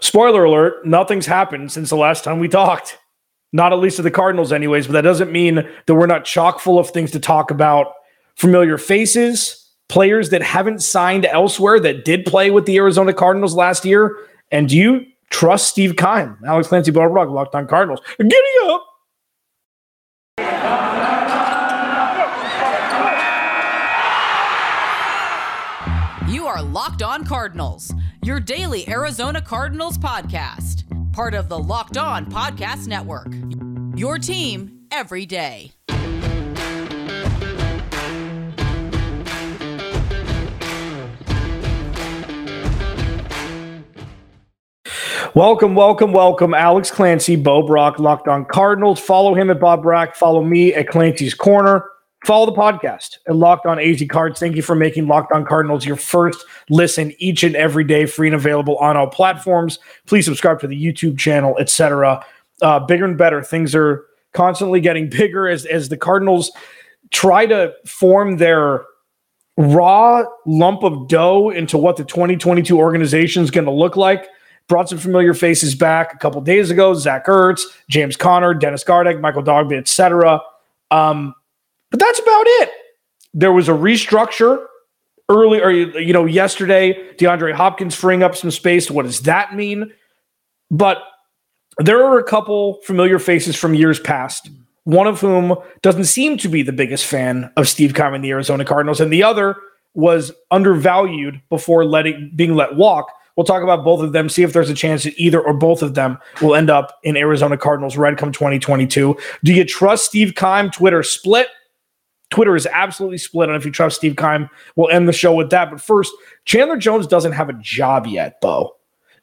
spoiler alert, nothing's happened since the last time we talked. Not at least to the Cardinals, anyways, but that doesn't mean that we're not chock full of things to talk about. Familiar faces, players that haven't signed elsewhere that did play with the Arizona Cardinals last year. And do you trust Steve Keim? Alex Clancy, Bo Brock, Locked on Cardinals. Giddy up! You are Locked On Cardinals, your daily Arizona Cardinals podcast, part of the Locked On Podcast Network. Your team every day. Welcome, welcome, welcome. Alex Clancy, Bo Brock, Locked on Cardinals. Follow him at Bob Brack. Follow me at Clancy's Corner. Follow the podcast at Locked on AZ Cards. Thank you for making Locked on Cardinals your first listen each and every day, free and available on all platforms. Please subscribe to the YouTube channel, etc. Uh, bigger and better. Things are constantly getting bigger as as the Cardinals try to form their raw lump of dough into what the 2022 organization is going to look like. Brought some familiar faces back a couple days ago: Zach Ertz, James Conner, Dennis Gardeck, Michael Dogbe, etc. Um, but that's about it. There was a restructure early, or you know, yesterday. DeAndre Hopkins freeing up some space. What does that mean? But there are a couple familiar faces from years past. One of whom doesn't seem to be the biggest fan of Steve Keim and the Arizona Cardinals, and the other was undervalued before letting being let walk. We'll talk about both of them, see if there's a chance that either or both of them will end up in Arizona Cardinals red come 2022. Do you trust Steve Keim Twitter split. Twitter is absolutely split on if you trust Steve Keim. We'll end the show with that. But first, Chandler Jones doesn't have a job yet, Bo.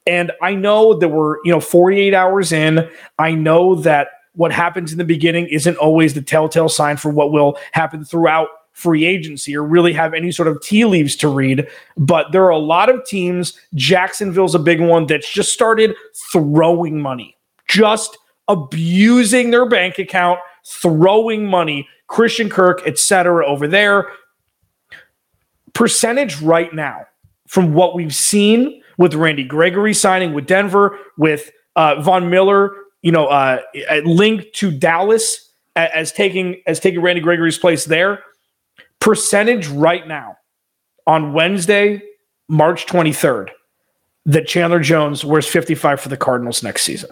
And I know that we're, you know, 48 hours in. I know that what happens in the beginning isn't always the telltale sign for what will happen throughout free agency or really have any sort of tea leaves to read. But there are a lot of teams. Jacksonville's a big one that's just started throwing money, just abusing their bank account, throwing money. Christian Kirk, etc. over there. Percentage right now from what we've seen with Randy Gregory signing with Denver, with uh, Von Miller, you know, uh, linked to Dallas as taking as taking Randy Gregory's place there. Percentage right now on Wednesday, March 23rd, that Chandler Jones wears 55 for the Cardinals next season.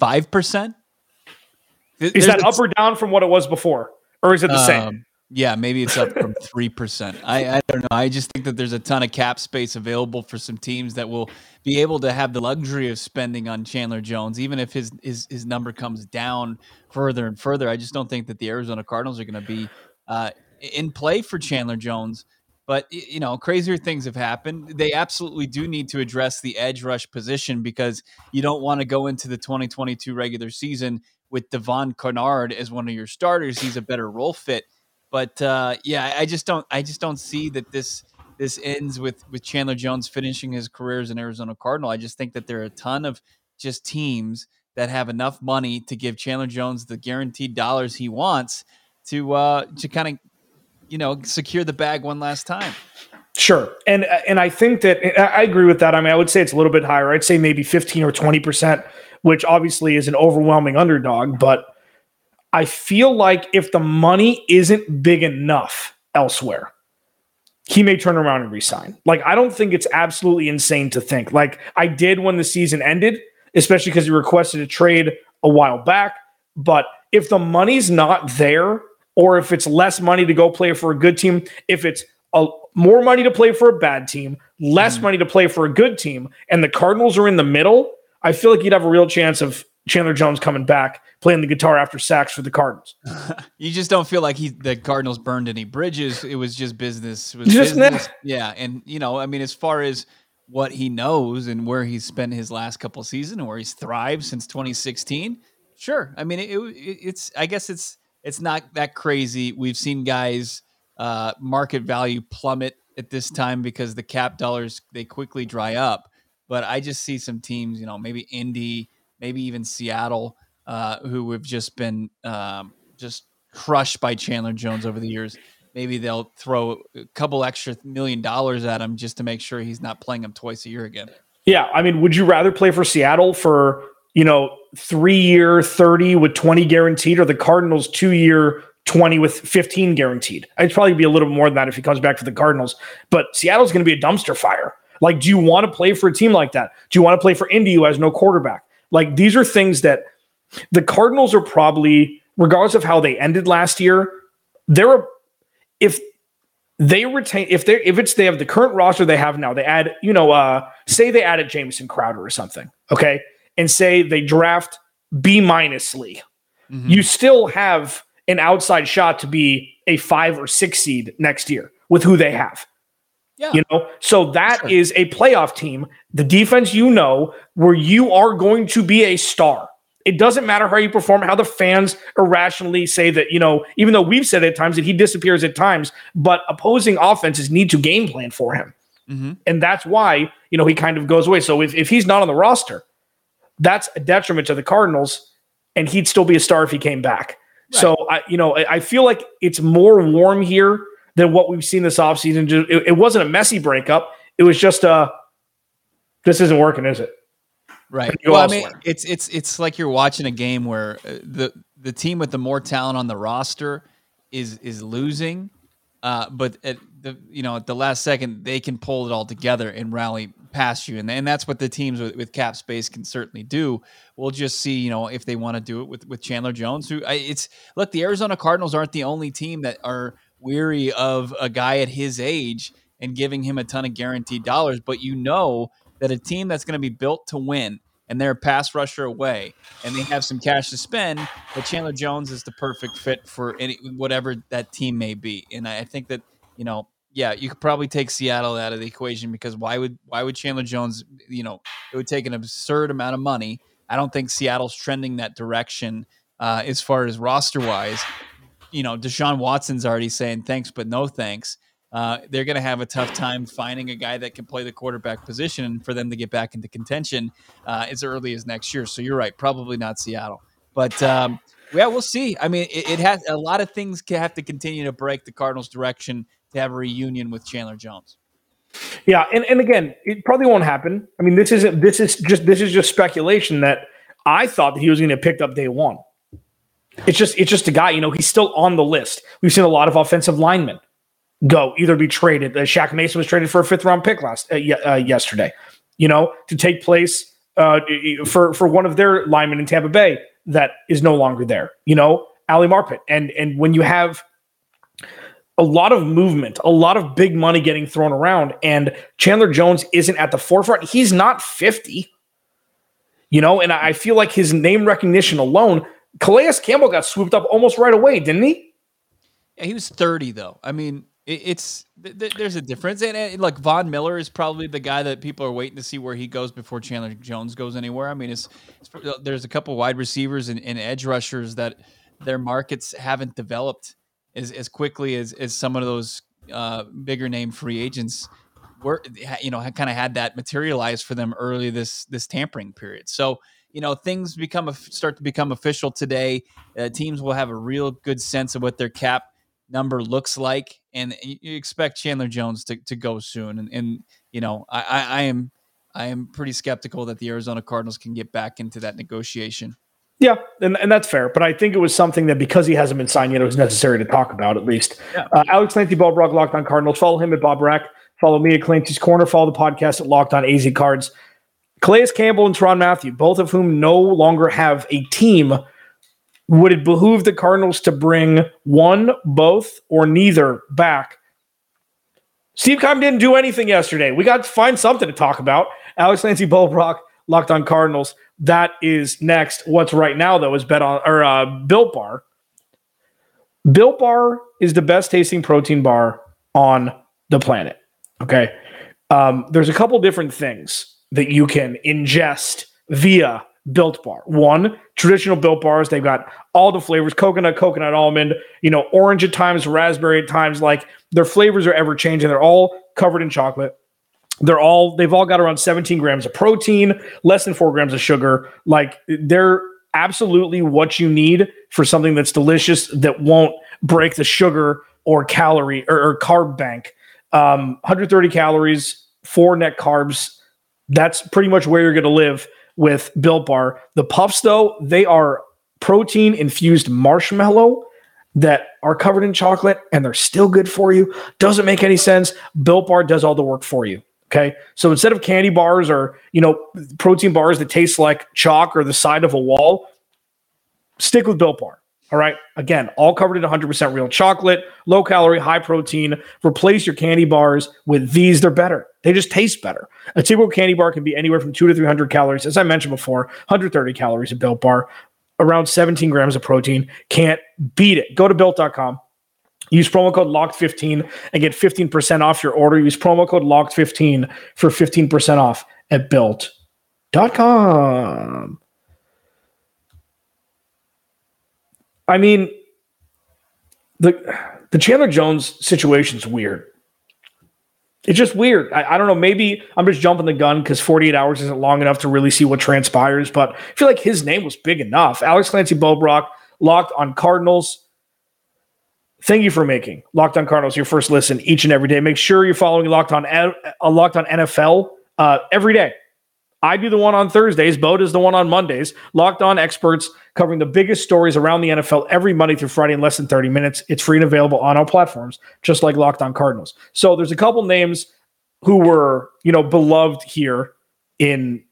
5%? Is that up or down from what it was before? Or is it the um, same? Yeah, maybe it's up from three percent. I, I, don't know. I just think that there's a ton of cap space available for some teams that will be able to have the luxury of spending on Chandler Jones, even if his his, his number comes down further and further. I just don't think that the Arizona Cardinals are going to be uh, in play for Chandler Jones. But you know, crazier things have happened. They absolutely do need to address the edge rush position because you don't want to go into the 2022 regular season with Devon Kennard as one of your starters. He's a better role fit. But uh, yeah, I just don't I just don't see that this this ends with with Chandler Jones finishing his career as an Arizona Cardinal. I just think that there are a ton of just teams that have enough money to give Chandler Jones the guaranteed dollars he wants to uh, to kind of you know secure the bag one last time. Sure, and and I think that I agree with that. I mean, I would say it's a little bit higher. I'd say maybe fifteen or twenty percent which obviously is an overwhelming underdog. But I feel like if the money isn't big enough elsewhere, he may turn around and resign. Like, I don't think it's absolutely insane to think. Like, I did when the season ended, especially because he requested a trade a while back. But if the money's not there, or if it's less money to go play for a good team, if it's a, more money to play for a bad team, less mm. money to play for a good team, and the Cardinals are in the middle, I feel like you'd have a real chance of Chandler Jones coming back playing the guitar after sacks for the Cardinals. you just don't feel like he the Cardinals burned any bridges. It was just business. Was just business. Yeah, and you know, I mean, as far as what he knows and where he's spent his last couple seasons and where he's thrived since 2016, sure. I mean, it, it, it's I guess it's it's not that crazy. We've seen guys uh, market value plummet at this time because the cap dollars they quickly dry up. But I just see some teams, you know, maybe Indy, maybe even Seattle, uh, who have just been um, just crushed by Chandler Jones over the years. Maybe they'll throw a couple extra million dollars at him just to make sure he's not playing him twice a year again. Yeah, I mean, would you rather play for Seattle for you know three year thirty with twenty guaranteed, or the Cardinals two year 20 with 15 guaranteed. It'd probably be a little more than that if he comes back to the Cardinals. But Seattle's going to be a dumpster fire. Like, do you want to play for a team like that? Do you want to play for Indy who has no quarterback? Like, these are things that the Cardinals are probably, regardless of how they ended last year, they're a, if they retain if they if it's they have the current roster they have now, they add, you know, uh say they added Jamison Crowder or something, okay, and say they draft B minus Lee. Mm-hmm. You still have an outside shot to be a five or six seed next year with who they have. Yeah. You know, so that sure. is a playoff team, the defense you know, where you are going to be a star. It doesn't matter how you perform, how the fans irrationally say that, you know, even though we've said at times that he disappears at times, but opposing offenses need to game plan for him. Mm-hmm. And that's why, you know, he kind of goes away. So if, if he's not on the roster, that's a detriment to the Cardinals, and he'd still be a star if he came back. So I, you know, I feel like it's more warm here than what we've seen this offseason. It, it wasn't a messy breakup. It was just a uh, this isn't working, is it? Right. Well, I mean, it's it's it's like you're watching a game where uh, the the team with the more talent on the roster is is losing, uh, but at the you know at the last second they can pull it all together and rally past you, and and that's what the teams with, with cap space can certainly do. We'll just see, you know, if they want to do it with with Chandler Jones. Who it's look, the Arizona Cardinals aren't the only team that are weary of a guy at his age and giving him a ton of guaranteed dollars, but you know that a team that's going to be built to win and they're a pass rusher away and they have some cash to spend, that Chandler Jones is the perfect fit for any whatever that team may be. And I think that, you know, yeah, you could probably take Seattle out of the equation because why would why would Chandler Jones, you know, it would take an absurd amount of money. I don't think Seattle's trending that direction uh, as far as roster wise. You know, Deshaun Watson's already saying thanks, but no thanks. Uh, they're going to have a tough time finding a guy that can play the quarterback position for them to get back into contention uh, as early as next year. So you're right, probably not Seattle, but um, yeah, we'll see. I mean, it, it has a lot of things have to continue to break the Cardinals' direction to have a reunion with Chandler Jones. Yeah, and, and again, it probably won't happen. I mean, this isn't this is just this is just speculation that I thought that he was going to pick up day one. It's just it's just a guy, you know, he's still on the list. We've seen a lot of offensive linemen go either be traded. Uh, Shaq Mason was traded for a fifth round pick last uh, uh, yesterday. You know, to take place uh, for for one of their linemen in Tampa Bay that is no longer there. You know, Ali Marpet, and and when you have a lot of movement, a lot of big money getting thrown around, and Chandler Jones isn't at the forefront. He's not 50, you know, and I feel like his name recognition alone, Calais Campbell got swooped up almost right away, didn't he? Yeah, he was 30, though. I mean, it's there's a difference, and, like Von Miller is probably the guy that people are waiting to see where he goes before Chandler Jones goes anywhere. I mean, it's, it's there's a couple wide receivers and, and edge rushers that their markets haven't developed as, as quickly as, as some of those uh, bigger name free agents were, you know, kind of had that materialize for them early this this tampering period. So you know things become start to become official today. Uh, teams will have a real good sense of what their cap number looks like, and you expect Chandler Jones to, to go soon. And, and you know, I, I, I am I am pretty skeptical that the Arizona Cardinals can get back into that negotiation. Yeah, and, and that's fair. But I think it was something that because he hasn't been signed yet, it was necessary to talk about at least. Yeah. Uh, Alex Clancy, Bo Brock, Locked on Cardinals. Follow him at Bob Rack. Follow me at Clancy's Corner. Follow the podcast at Locked on AZ Cards. Calais Campbell and Tyrann Mathieu, both of whom no longer have a team. Would it behoove the Cardinals to bring one, both, or neither back? Steve Keim didn't do anything yesterday. We got to find something to talk about. Alex Clancy, Bo Locked on Cardinals. That is next. What's right now though is bet on or uh, Built Bar. Built Bar is the best tasting protein bar on the planet. Okay, um, there's a couple different things that you can ingest via Built Bar. One, traditional Built Bars, they've got all the flavors coconut, coconut almond, you know, orange at times, raspberry at times. Like their flavors are ever changing. They're all covered in chocolate. They're all they've all got around 17 grams of protein, less than four grams of sugar. Like they're absolutely what you need for something that's delicious that won't break the sugar or calorie or, or carb bank. Um, 130 calories, four net carbs, That's pretty much where you're going to live with Built Bar. The puffs, though, they are protein infused marshmallow that are covered in chocolate and they're still good for you. Doesn't make any sense. Built Bar does all the work for you. Okay. So instead of candy bars or, you know, protein bars that taste like chalk or the side of a wall, stick with Built Bar. All right. Again, all covered in 100% real chocolate, low calorie, high protein. Replace your candy bars with these. They're better. They just taste better. A typical candy bar can be anywhere from two to 300 calories. As I mentioned before, 130 calories a built bar, around 17 grams of protein. Can't beat it. Go to built.com. Use promo code LOCKED15 and get 15% off your order. Use promo code LOCKED15 for 15% off at built.com. I mean, the the Chandler Jones situation's weird. It's just weird. I, I, don't know. Maybe I'm just jumping the gun because 48 hours isn't long enough to really see what transpires. But I feel like his name was big enough. Alex Clancy Bo Brock locked on Cardinals. Thank you for making Locked On Cardinals your first listen each and every day. Make sure you're following Locked On uh, Locked On NFL uh, every day. I do the one on Thursdays. Bo does the one on Mondays. Locked On experts covering the biggest stories around the NFL every Monday through Friday in less than 30 minutes. It's free and available on all platforms, just like Locked On Cardinals. So there's a couple names who were, you know, beloved here in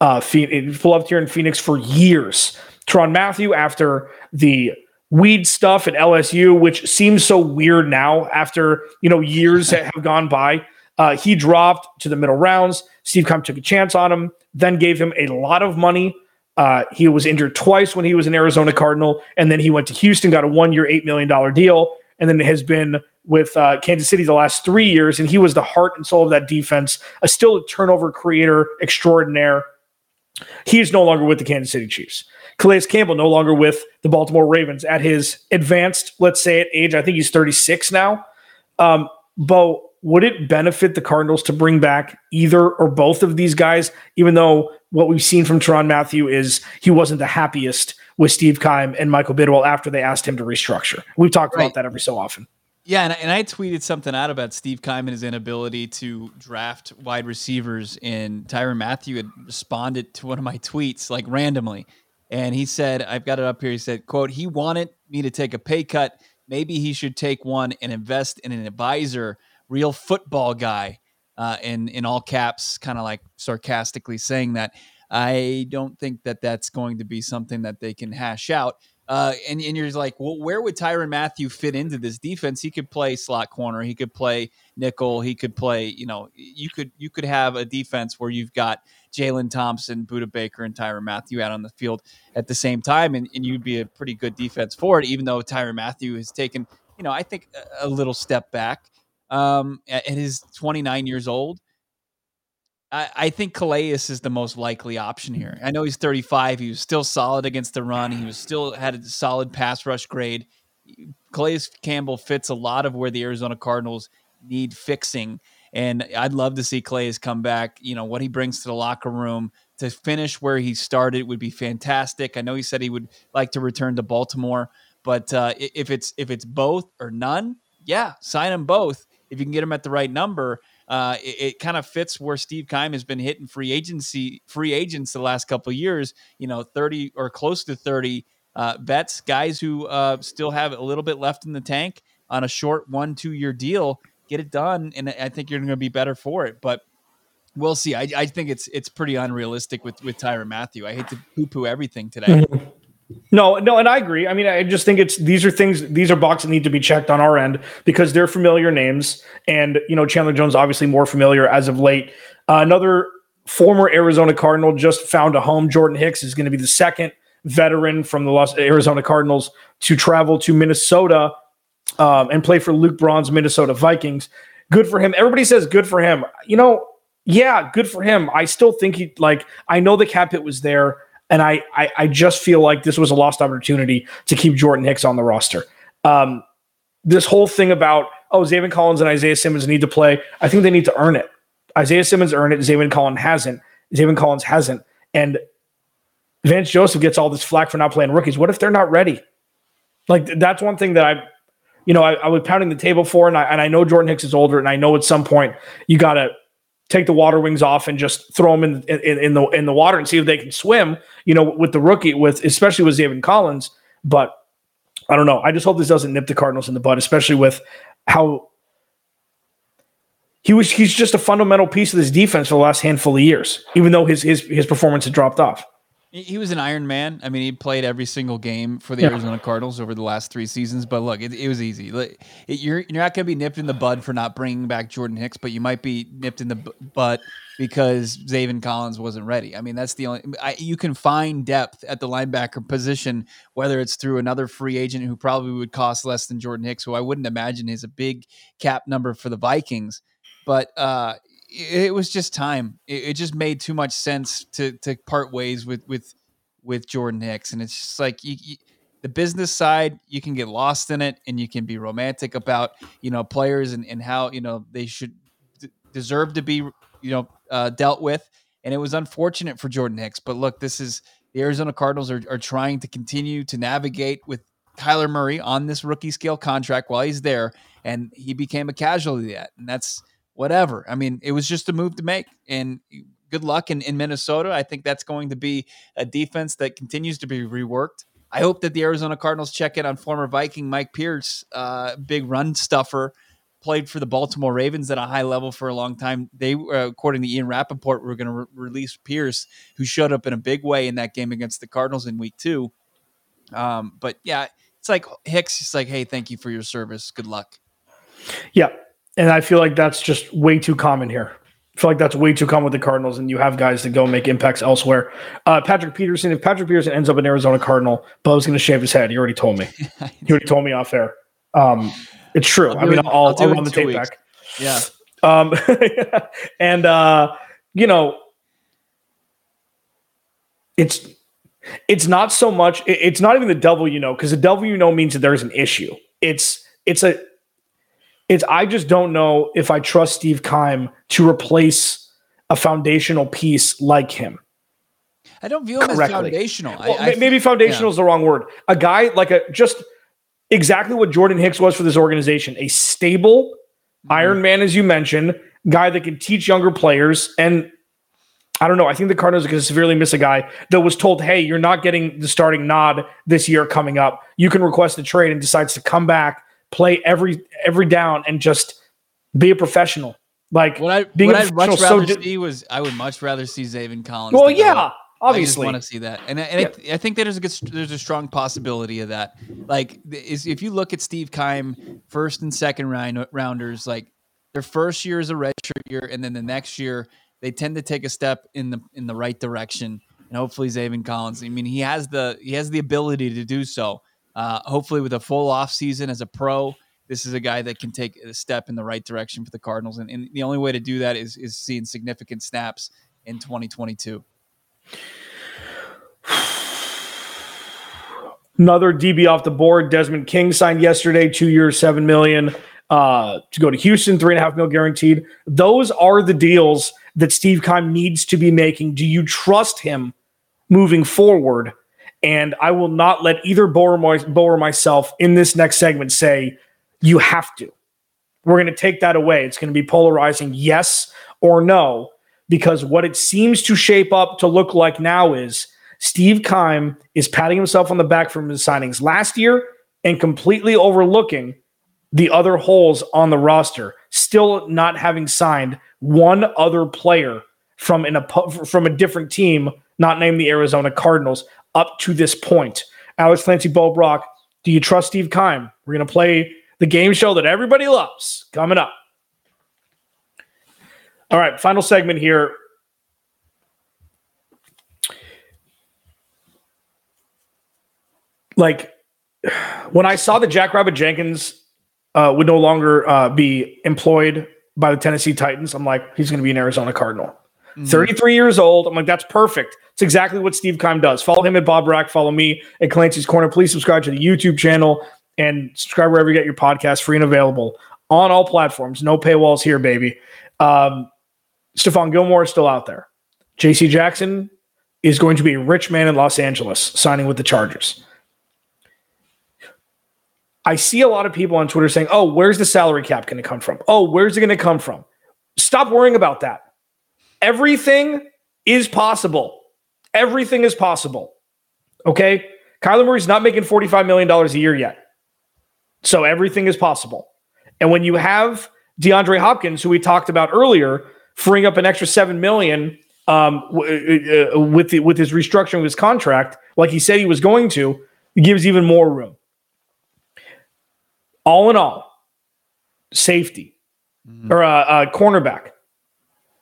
uh Phoenix, beloved here in Phoenix for years. Tyrann Mathieu after the weed stuff at LSU, which seems so weird now after, you know, years have gone by. Uh, he dropped to the middle rounds. Steve Keim took a chance on him, then gave him a lot of money. Uh, he was injured twice when he was an Arizona Cardinal, and then he went to Houston, got a one-year, eight million dollar deal, and then has been with uh, Kansas City the last three years, and he was the heart and soul of that defense. A still a turnover creator extraordinaire. He is no longer with the Kansas City Chiefs. Calais Campbell no longer with the Baltimore Ravens at his advanced, let's say, at age. I think he's 36 now. Um, Bo, would it benefit the Cardinals to bring back either or both of these guys, even though what we've seen from Tyrann Mathieu is he wasn't the happiest with Steve Keim and Michael Bidwill after they asked him to restructure? We've talked right. about that every so often. Yeah, and, and I tweeted something out about Steve Keim and his inability to draft wide receivers, and Tyrann Mathieu had responded to one of my tweets like randomly, and he said, "I've got it up here." He said, "quote He wanted me to take a pay cut. Maybe he should take one and invest in an advisor." Real football guy, uh, in in all caps, kind of like sarcastically saying that. I don't think that that's going to be something that they can hash out. Uh, and, and you're like, well, where would Tyrann Mathieu fit into this defense? He could play slot corner, he could play nickel, he could play. You know, you could you could have a defense where you've got Jalen Thompson, Budda Baker, and Tyrann Mathieu out on the field at the same time, and, and you'd be a pretty good defense for it. Even though Tyrann Mathieu has taken, you know, I think a, a little step back um, at his 29 years old. I, I think Calais is the most likely option here. I know he's 35. He was still solid against the run. He was still had a solid pass rush grade. Calais Campbell fits a lot of where the Arizona Cardinals need fixing. And I'd love to see Calais come back. You know, what he brings to the locker room to finish where he started would be fantastic. I know he said he would like to return to Baltimore, but uh, if it's if it's both or none, yeah, sign them both if you can get them at the right number, uh, it, it kind of fits where Steve Keim has been hitting free agency free agents the last couple years. You know, thirty or close to thirty uh, vets, guys who uh, still have a little bit left in the tank on a short one two year deal. Get it done, and I think you're going to be better for it. But we'll see. I, I, think it's it's pretty unrealistic with with Tyrann Mathieu. I hate to poo poo everything today. No, no, and I agree. I mean, I just think it's these are things these are boxes that need to be checked on our end because they're familiar names, and you know Chandler Jones obviously more familiar as of late. Uh, another former Arizona Cardinal just found a home. Jordan Hicks is going to be the second veteran from the Los Arizona Cardinals to travel to Minnesota um, and play for Luke Braun's Minnesota Vikings. Good for him. Everybody says good for him. You know, yeah, good for him. I still think he like I know the cap hit was there. And I, I, I just feel like this was a lost opportunity to keep Jordan Hicks on the roster. Um, this whole thing about oh Zaven Collins and Isaiah Simmons need to play. I think they need to earn it. Isaiah Simmons earned it. Zaven Collins hasn't. Zaven Collins hasn't. And Vance Joseph gets all this flack for not playing rookies. What if they're not ready? Like that's one thing that I, you know, I, I was pounding the table for, and I and I know Jordan Hicks is older, and I know at some point you gotta take the water wings off and just throw them in, in, in the in the water and see if they can swim. You know, with the rookie, with especially with Zaven Collins. But I don't know. I just hope this doesn't nip the Cardinals in the bud, especially with how he was. He's just a fundamental piece of this defense for the last handful of years, even though his his his performance had dropped off. He was an Iron Man. I mean, he played every single game for the yeah. Arizona Cardinals over the last three seasons. But look, it, it was easy. It, you're you're not going to be nipped in the bud for not bringing back Jordan Hicks, but you might be nipped in the butt because Zaven Collins wasn't ready. I mean, that's the only. I, you can find depth at the linebacker position, whether it's through another free agent who probably would cost less than Jordan Hicks, who I wouldn't imagine is a big cap number for the Vikings. But uh, it was just time. It, it, just made too much sense to to part ways with with with Jordan Hicks, and it's just like you, you, the business side, you can get lost in it, and you can be romantic about you know players and, and how you know they should d- deserve to be you know uh, dealt with. And it was unfortunate for Jordan Hicks, but look, this is the Arizona Cardinals are, are trying to continue to navigate with Kyler Murray on this rookie scale contract while he's there, and he became a casualty of that, and that's whatever. I mean, it was just a move to make, and good luck in, in Minnesota. I think that's going to be a defense that continues to be reworked. I hope that the Arizona Cardinals check in on former Viking Mike Pierce, uh, big run stuffer, played for the Baltimore Ravens at a high level for a long time. They, uh, according to Ian Rapoport, were going to re- release Pierce, who showed up in a big way in that game against the Cardinals in Week Two. Um, but yeah, it's like Hicks. It's like, hey, thank you for your service. Good luck. Yeah, and I feel like that's just way too common here. I feel like that's way too common with the Cardinals, and you have guys that go make impacts elsewhere. Uh, Patrick Peterson, if Patrick Peterson ends up an Arizona Cardinal, Bo's going to shave his head. He already told me. he already told me off air. Um, it's true. I mean, I'll, I'll, I'll run the tape weeks. back. Yeah. Um, and uh, you know, it's it's not so much. It's not even the devil you know, because the devil you know means that there's an issue. It's it's a it's I just don't know if I trust Steve Keim to replace a foundational piece like him. I don't view him correctly. as foundational. Well, I, I maybe foundational yeah. is the wrong word. A guy like a just exactly what Jordan Hicks was for this organization, a stable mm-hmm. Iron Man, as you mentioned, guy that can teach younger players. And I don't know. I think the Cardinals are going to severely miss a guy that was told, "Hey, you're not getting the starting nod this year coming up. You can request a trade," and decides to come back play every every down and just be a professional. Like what I being what I'd much rather so see was I would much rather see Zaven Collins. Well, yeah, obviously, I want to see that, and and yeah. I, I, think there's a good, there's a strong possibility of that. Like, is if you look at Steve Keim, first and second round rounders, like their first year is a redshirt year, and then the next year they tend to take a step in the in the right direction. And hopefully, Zaven Collins. I mean, he has the he has the ability to do so. Uh, hopefully, with a full off season as a pro, this is a guy that can take a step in the right direction for the Cardinals. And, and the only way to do that is is seeing significant snaps in 2022. Another DB off the board. Desmond King signed yesterday, two years, seven million. Uh, to go to Houston, three and a half mil guaranteed. Those are the deals that Steve Keim needs to be making. Do you trust him moving forward? And I will not let either Bo my, or myself in this next segment say, you have to. We're going to take that away. It's going to be polarizing yes or no, because what it seems to shape up to look like now is Steve Keim is patting himself on the back from his signings last year and completely overlooking the other holes on the roster, still not having signed one other player from an from a different team, not named the Arizona Cardinals up to this point. Alex Clancy, Bo Brock, do you trust Steve Keim? We're going to play the game show that everybody loves coming up. All right, final segment here. Like when I saw that Jackrabbit Jenkins uh, would no longer uh, be employed by the Tennessee Titans, I'm like, he's going to be an Arizona Cardinal. Mm-hmm. 33 years old. I'm like, that's perfect. It's exactly what Steve Keim does. Follow him at Bob Rack. Follow me at Clancy's Corner. Please subscribe to the YouTube channel and subscribe wherever you get your podcast, free and available on all platforms. No paywalls here, baby. Um, Stephon Gilmore is still out there. JC Jackson is going to be a rich man in Los Angeles signing with the Chargers. I see a lot of people on Twitter saying, oh, where's the salary cap going to come from? Oh, where's it going to come from? Stop worrying about that. Everything is possible. Everything is possible. Okay? Kyler Murray's not making $45 million a year yet. So everything is possible. And when you have DeAndre Hopkins, who we talked about earlier, freeing up an extra seven million um, w- uh, uh, with the, with his restructuring of his contract, like he said he was going to, it gives even more room. All in all, safety mm-hmm. or a uh, uh, cornerback,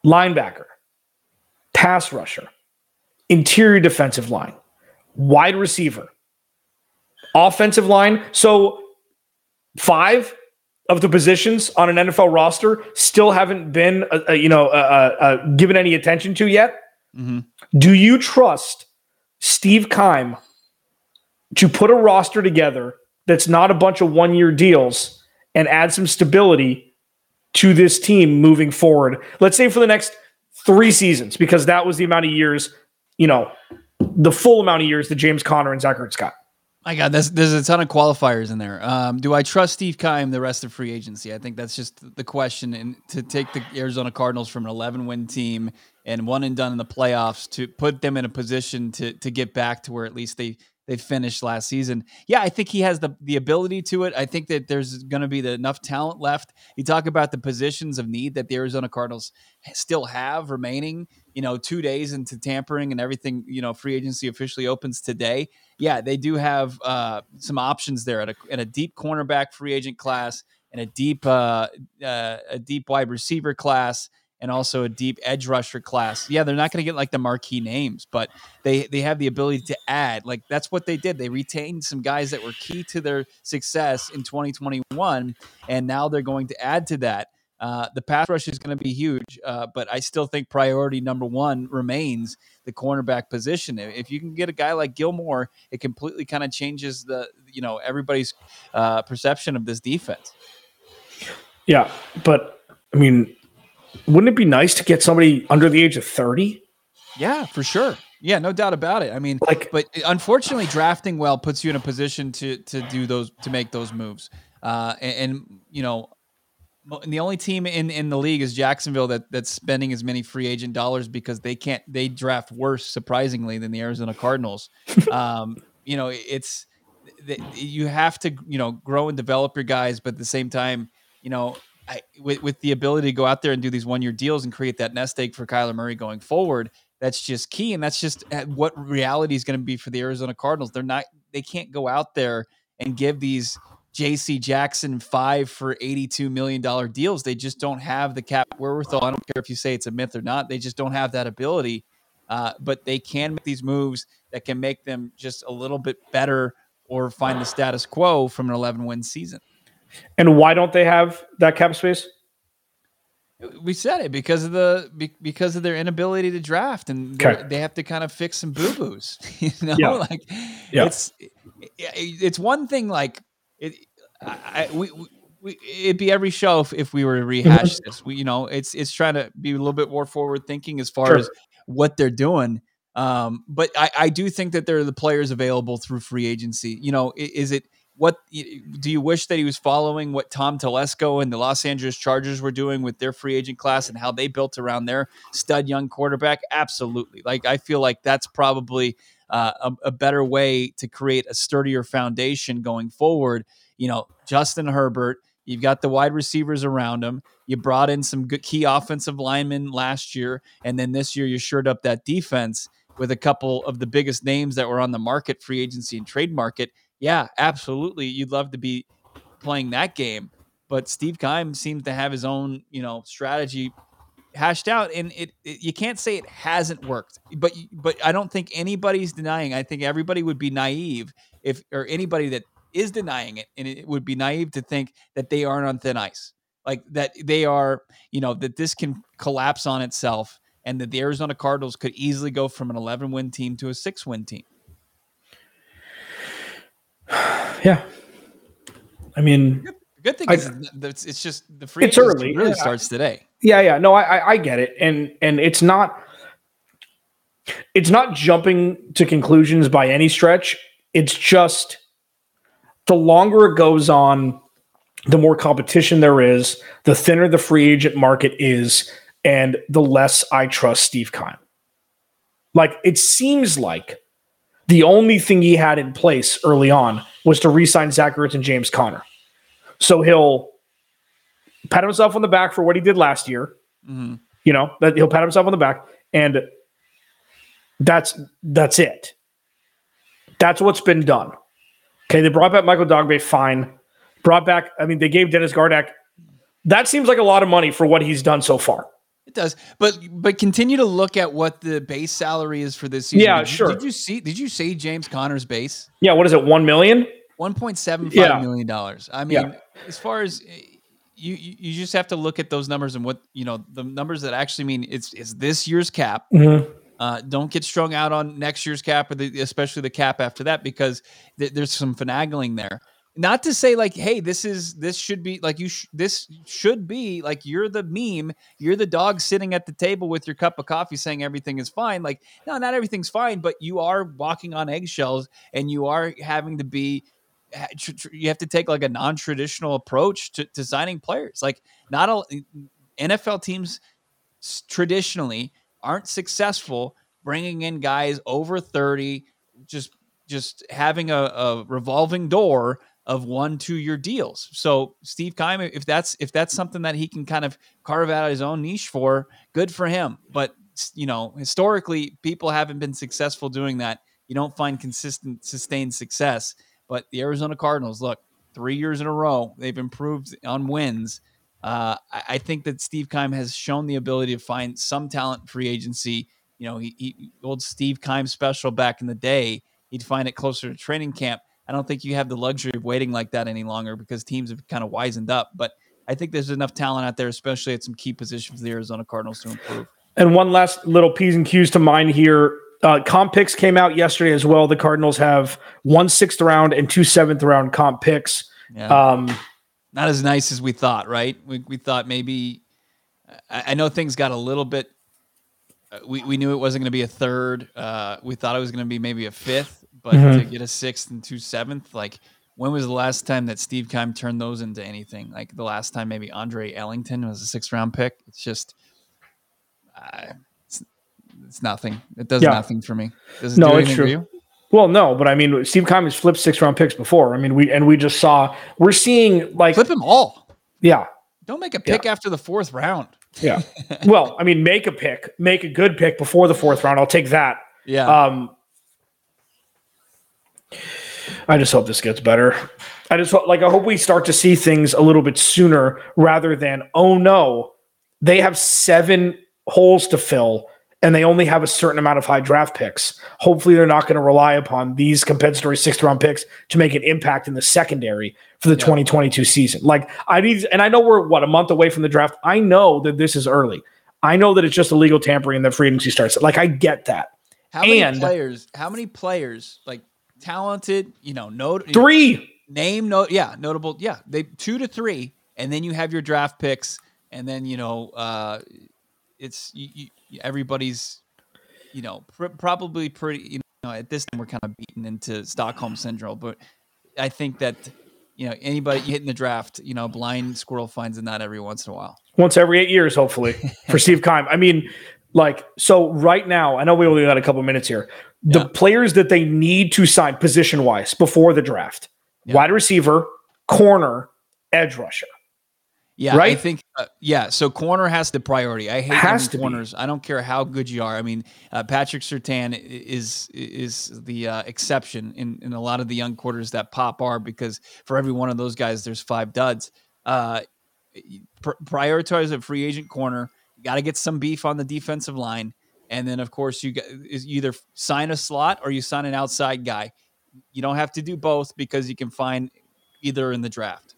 linebacker, pass rusher, interior defensive line, wide receiver, offensive line. So five of the positions on an NFL roster still haven't been, uh, uh, you know, uh, uh, uh, given any attention to yet. Mm-hmm. Do you trust Steve Keim to put a roster together that's not a bunch of one-year deals and add some stability to this team moving forward? Let's say for the next three seasons, because that was the amount of years, you know, the full amount of years that James Conner and Zach Ertz got. My God, there's, there's a ton of qualifiers in there. Um, do I trust Steve Keim the rest of free agency? I think that's just the question. And to take the Arizona Cardinals from an 11 win team and one and done in the playoffs to put them in a position to to get back to where at least they they finished last season. Yeah, I think he has the the ability to it. I think that there's going to be the, enough talent left. You talk about the positions of need that the Arizona Cardinals still have remaining. You know, two days into tampering and everything. You know, free agency officially opens today. Yeah, they do have uh, some options there at a, at a deep cornerback free agent class and a deep uh, uh, a deep wide receiver class and also a deep edge rusher class. Yeah, they're not going to get like the marquee names, but they they have the ability to add. Like that's what they did. They retained some guys that were key to their success in 2021, and now they're going to add to that. Uh, the pass rush is going to be huge, uh, but I still think priority number one remains the cornerback position. If you can get a guy like Gilmore, it completely kind of changes the you know everybody's uh, perception of this defense. Yeah, but I mean, wouldn't it be nice to get somebody under the age of 30? Yeah, for sure. Yeah, no doubt about it. I mean, like, but unfortunately, drafting well puts you in a position to to do those to make those moves. Uh, and, and you know, and the only team in in the league is Jacksonville that that's spending as many free agent dollars because they can't they draft worse surprisingly than the Arizona Cardinals. um, you know, it's you have to you know grow and develop your guys, but at the same time, you know, I, with, with the ability to go out there and do these one year deals and create that nest egg for Kyler Murray going forward, that's just key. And that's just uh, what reality is going to be for the Arizona Cardinals. They're not, they can't go out there and give these JC Jackson five for $82 million deals. They just don't have the cap wherewithal. I don't care if you say it's a myth or not. They just don't have that ability. Uh, but they can make these moves that can make them just a little bit better or find the status quo from an 11 win season. And why don't they have that cap space? We said it because of the because of their inability to draft, and okay. they have to kind of fix some boo boos. You know, yeah. like yeah. it's it's one thing like it. I, we, we it'd be every show if, if we were to rehash mm-hmm. this. We, you know, it's it's trying to be a little bit more forward thinking as far sure. as what they're doing. Um, but I, I do think that there are the players available through free agency. You know, is it what do you wish that he was following what Tom Telesco and the Los Angeles Chargers were doing with their free agent class and how they built around their stud young quarterback? Absolutely. Like I feel like that's probably uh, a, a, better way to create a sturdier foundation going forward. You know, Justin Herbert. You've got the wide receivers around him. You brought in some good key offensive linemen last year, and then this year you shored up that defense with a couple of the biggest names that were on the market, free agency and trade market yeah, absolutely. You'd love to be playing that game. But Steve Keim seems to have his own, you know, strategy hashed out, and it, it, you can't say it hasn't worked. But but I don't think anybody's denying. I think everybody would be naive if or anybody that is denying it, and it would be naive to think that they aren't on thin ice, like that they are, you know, that this can collapse on itself, and that the Arizona Cardinals could easily go from an 11 win team to a six win team. Yeah. I mean, good, good thing I, is it's, it's just the free. It's early. Really yeah. starts today. Yeah, yeah. No, I, I get it, and and it's not. It's not jumping to conclusions by any stretch. It's just the longer it goes on, the more competition there is, the thinner the free agent market is. and the less I trust Steve Keim. Like it seems like the only thing he had in place early on was to re-sign Zach Ertz and James Conner. So he'll pat himself on the back for what he did last year. Mhm. You know, that he'll pat himself on the back, and that's that's it. That's what's been done. Okay, they brought back Michael Dogbe, fine. Brought back, I mean, they gave Dennis Gardeck. That seems like a lot of money for what he's done so far. It does, but but continue to look at what the base salary is for this season. Yeah, Did you- sure. Did you see? Did you see James Conner's base? Yeah, what is it? One million? One point seven Yeah. five million dollars. I mean, Yeah. as far as eh, you, you, just have to look at those numbers and what you know the numbers that actually mean it's it's this year's cap. Uh, don't get strung out on next year's cap or the, especially the cap after that because th- there's some finagling there. Not to say like, hey, this is this should be like you. Sh- this should be like you're the meme. You're the dog sitting at the table with your cup of coffee, saying everything is fine. Like, no, not everything's fine, but you are walking on eggshells, and you are having to be. You have to take like a non-traditional approach to, to signing players. Like, not all NFL teams traditionally aren't successful bringing in guys over 30 just just having a, a revolving door of one two year deals so steve Keim, if that's if that's something that he can kind of carve out his own niche for good for him but you know historically people haven't been successful doing that you don't find consistent sustained success but the arizona cardinals look three years in a row they've improved on wins uh, I, I think that Steve Keim has shown the ability to find some talent free agency. You know, he, he old Steve Keim special back in the day. He'd find it closer to training camp. I don't think you have the luxury of waiting like that any longer because teams have kind of wisened up. But I think there's enough talent out there, especially at some key positions for the Arizona Cardinals to improve. And one last little P's and Q's to mind here. Uh, comp picks came out yesterday as well. The Cardinals have one sixth round and two seventh round comp picks. Yeah. Um, not as nice as we thought, right? We, we thought maybe, I, I know things got a little bit, uh, we, we knew it wasn't going to be a third. Uh, we thought it was going to be maybe a fifth, but to get a sixth and two seventh, like when was the last time that Steve Keim turned those into anything? Like the last time maybe Andre Ellington was a sixth round pick. It's just, uh, it's, it's nothing. It does Yeah. nothing for me. Does it No, do it's true. you? well, no, but I mean, Steve Keim has flipped six round picks before. I mean, we and we just saw we're seeing like Flip them all. yeah, Don't make a pick after the fourth round. yeah. well, I mean, make a pick, make a good pick before the fourth round. I'll take that. Yeah. Um, I just hope this gets better. I just hope, like I hope we start to see things a little bit sooner rather than oh no, they have seven holes to fill and they only have a certain amount of high draft picks. Hopefully, they're not going to rely upon these compensatory sixth round picks to make an impact in the secondary for the 2022 season. Like I need, and I know we're what a month away from the draft. I know that this is early. I know that it's just illegal tampering and the free agency starts. Like I get that. How many And- players? How many players like talented? You know, no Three. name, no, yeah, notable, yeah. They two to three, and then you have your draft picks, and then you know, uh, it's you, you, everybody's, you know, pr- probably pretty. You know, at this time we're kind of beaten into Stockholm syndrome, but I think that you know anybody hitting the draft, you know, blind squirrel finds a nut every once in a while. once every eight years, hopefully, for Steve Keim. I mean, like, so right now, I know we only got a couple minutes here. The Yeah. players that they need to sign position wise before the draft Yeah. wide receiver, corner, edge rusher. Yeah, right? I think uh, yeah. So corner has the priority. I hate Has to be. corners. I don't care how good you are. I mean, uh, Patrick Surtain is is the uh, exception in in a lot of the young quarters that pop are because for every one of those guys, there's five duds. Uh, pr- prioritize a free agent corner. Got to get some beef on the defensive line, and then of course you, got, is you either sign a slot or you sign an outside guy. You don't have to do both because you can find either in the draft.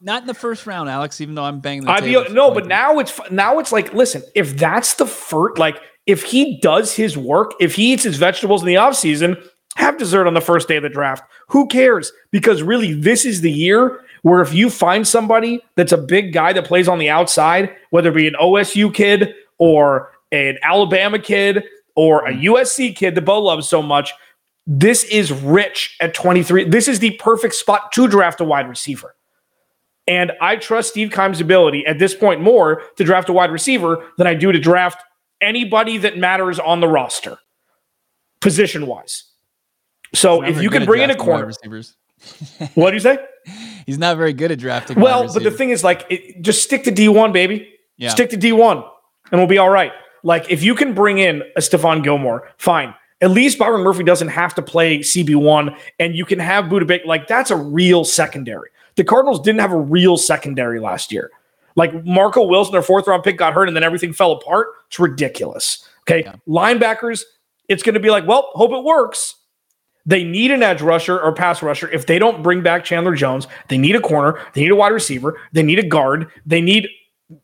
Not in the first round, Alex. Even though I'm banging the I table. be, no, but now it's now it's like, listen, if that's the first, like, if he does his work, if he eats his vegetables in the offseason, have dessert on the first day of the draft. Who cares? Because really, this is the year where if you find somebody that's a big guy that plays on the outside, whether it be an OSU kid or an Alabama kid or a USC kid that Bo loves so much, this is rich at 23. This is the perfect spot to draft a wide receiver. And I trust Steve Keim's ability at this point more to draft a wide receiver than I do to draft anybody that matters on the roster, position wise. So if you can bring in a corner, receivers. what do you say? He's not very good at drafting. Well, but the thing is, like, it, just stick to D1, baby. Yeah. Stick to D1, and we'll be all right. Like, if you can bring in a Stephon Gilmore, fine. At least Byron Murphy doesn't have to play CB1, and you can have Budda Baker. Like, that's a real secondary. The Cardinals didn't have a real secondary last year. Like Marco Wilson, their fourth round pick, got hurt, and then everything fell apart. It's ridiculous. Okay. Yeah. Linebackers, it's going to be like, well, hope it works. They need an edge rusher or pass rusher. If they don't bring back Chandler Jones, they need a corner, they need a wide receiver, they need a guard, they need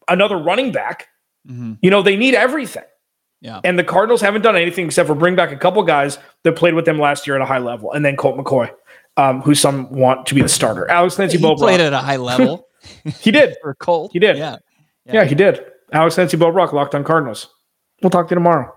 another running back. Mm-hmm. You know, they need everything. Yeah. And the Cardinals haven't done anything except for bring back a couple guys that played with them last year at a high level, and then Colt McCoy, um, who some want to be the starter. Alex Nancy he played at a high level. he did for Colt. He did. Yeah. yeah. yeah. he did. Alex Nancy Bo Brock, locked on Cardinals. We'll talk to you tomorrow.